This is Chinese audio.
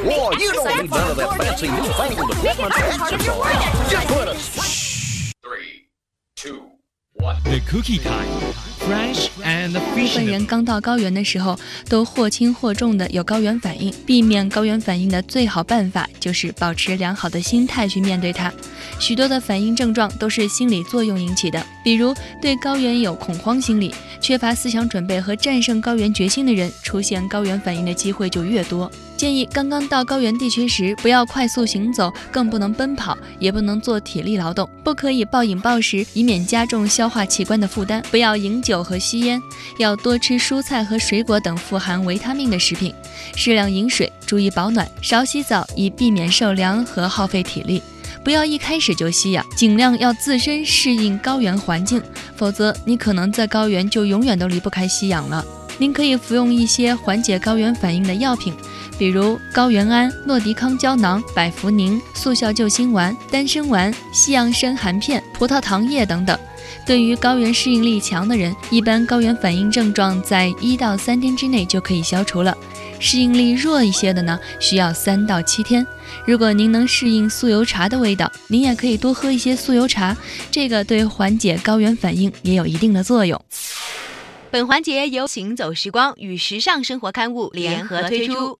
Well, you don't need none of that fancy newfangled equipment to exercise. Just put a Three, two, one. The cookie time, fresh and 部分.人刚到高原的时候，都或轻或重的有高原反应。避免高原反应的最好办法就是保持良好的心态去面对它。许多的反应症状都是心理作用引起的，比如对高原有恐慌心理、缺乏思想准备和战胜高原决心的人，出现高原反应的机会就越多。建议刚刚到高原地区时，不要快速行走，更不能奔跑，也不能做体力劳动，不可以暴饮暴食，以免加重消化器官的负担。不要饮酒和吸烟，要多吃蔬菜和水果等富含维他命的食品，适量饮水，注意保暖，少洗澡，以避免受凉和耗费体力。不要一开始就吸氧，尽量要自身适应高原环境，否则你可能在高原就永远都离不开吸氧了。您可以服用一些缓解高原反应的药品，比如高原安、诺迪康胶囊、百福宁、速效救心丸、丹参丸、西洋参含片、葡萄糖液等等。对于高原适应力强的人，一般高原反应症状在一到三天之内就可以消除了。适应力弱一些的呢，需要三到七天。如果您能适应酥油茶的味道，您也可以多喝一些酥油茶，这个对缓解高原反应也有一定的作用。本环节由《行走时光》与时尚生活刊物联合推出。